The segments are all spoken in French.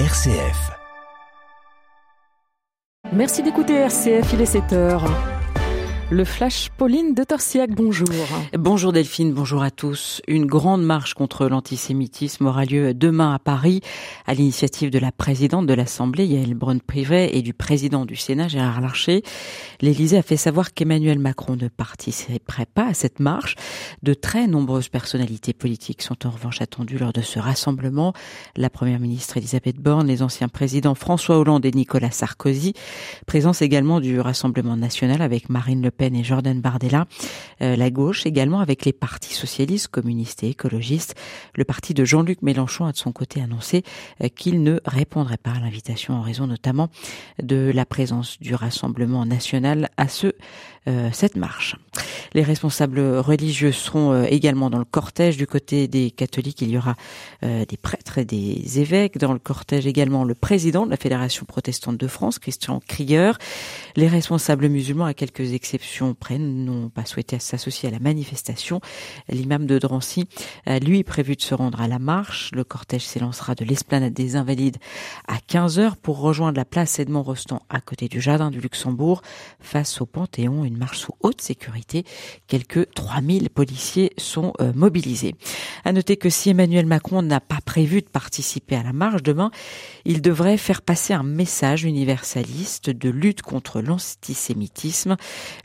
RCF. Merci d'écouter RCF, il est 7 heures. Le flash Pauline de Torsiac, bonjour. Bonjour Delphine, bonjour à tous. Une grande marche contre l'antisémitisme aura lieu demain à Paris à l'initiative de la présidente de l'Assemblée Yael Braun-Privet et du président du Sénat Gérard Larcher. L'Élysée a fait savoir qu'Emmanuel Macron ne participerait pas à cette marche. De très nombreuses personnalités politiques sont en revanche attendues lors de ce rassemblement. La première ministre Elisabeth Borne, les anciens présidents François Hollande et Nicolas Sarkozy. Présence également du Rassemblement national avec Marine Le Pen et Jordan Bardella. Euh, la gauche également avec les partis socialistes, communistes et écologistes. Le parti de Jean-Luc Mélenchon a de son côté annoncé euh, qu'il ne répondrait pas à l'invitation en raison notamment de la présence du Rassemblement national à ce, euh, cette marche. Les responsables religieux seront également dans le cortège. Du côté des catholiques, il y aura des prêtres et des évêques. Dans le cortège également le président de la Fédération protestante de France, Christian Krier. Les responsables musulmans, à quelques exceptions, près n'ont pas souhaité s'associer à la manifestation. L'imam de Drancy, lui, prévu de se rendre à la marche. Le cortège s'élancera de l'esplanade des Invalides à 15h pour rejoindre la place Edmond Rostand à côté du Jardin du Luxembourg face au Panthéon. Une marche sous haute sécurité. Quelques 3000 policiers sont euh, mobilisés. À noter que si Emmanuel Macron n'a pas prévu de participer à la marche demain, il devrait faire passer un message universaliste de lutte contre l'antisémitisme.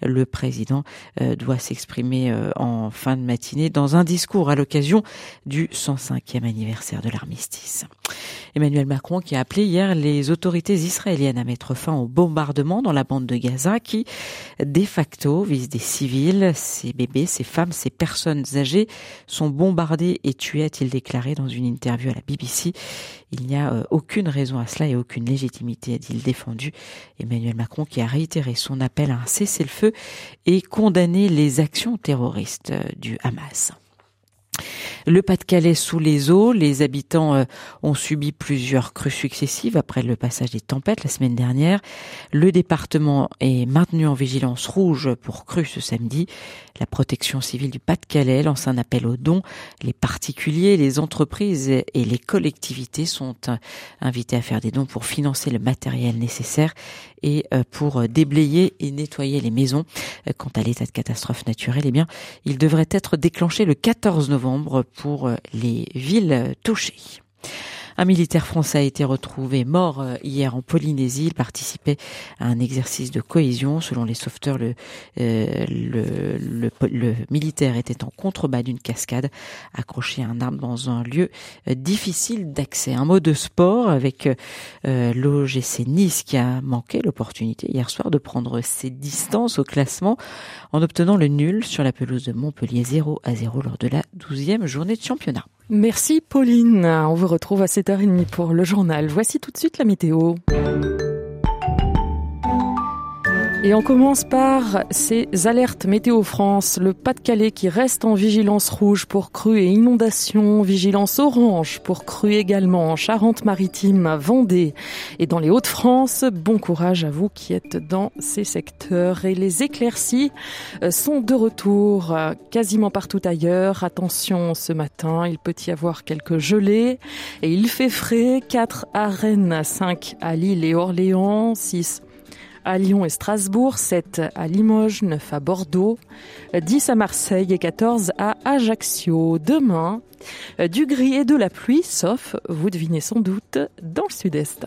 Le président euh, doit s'exprimer euh, en fin de matinée dans un discours à l'occasion du 105e anniversaire de l'armistice. Emmanuel Macron qui a appelé hier les autorités israéliennes à mettre fin au bombardement dans la bande de Gaza qui, de facto, vise des civils, ces bébés, ces femmes, ces personnes âgées sont bombardées et tuées, a-t-il déclaré dans une interview à la BBC. Il n'y a euh, aucune raison à cela et aucune légitimité, a-t-il défendu. Emmanuel Macron qui a réitéré son appel à un cessez-le-feu et condamné les actions terroristes euh, du Hamas. Le Pas-de-Calais sous les eaux, les habitants euh, ont subi plusieurs crues successives après le passage des tempêtes la semaine dernière. Le département est maintenu en vigilance rouge pour crues ce samedi. La protection civile du Pas-de-Calais lance un appel aux dons. Les particuliers, les entreprises et les collectivités sont euh, invités à faire des dons pour financer le matériel nécessaire et euh, pour déblayer et nettoyer les maisons. Quant à l'état de catastrophe naturelle, eh bien, il devrait être déclenché le 14 novembre pour euh, les villes touchées. Un militaire français a été retrouvé mort euh, hier en Polynésie. Il participait à un exercice de cohésion. Selon les sauveteurs, le, euh, le, le, militaire était en contrebas d'une cascade, accroché à un arbre dans un lieu euh, difficile d'accès. Un mot de sport avec euh, l'OGC Nice qui a manqué l'opportunité hier soir de prendre ses distances au classement en obtenant le nul sur la pelouse de Montpellier 0 à 0 lors de la 12e journée de championnat. Merci Pauline. On vous retrouve à 7h30 pour le journal. Voici tout de suite la météo. Et on commence par ces alertes météo France. Le Pas-de-Calais qui reste en vigilance rouge pour crues et inondations, vigilance orange pour crues également en Charente-Maritime, Vendée et dans les Hauts-de-France. Bon courage à vous qui êtes dans ces secteurs. Et les éclaircies euh, sont de retour euh, quasiment partout ailleurs. Attention ce matin, il peut y avoir quelques gelées et il fait frais. 4 à Rennes, 5 à Lille et Orléans, 6 à Lyon et Strasbourg, 7 à Limoges, 9 à Bordeaux, 10 à Marseille et 14 à Ajaccio. Demain, du gris et de la pluie, sauf, vous devinez sans doute, dans le sud-est.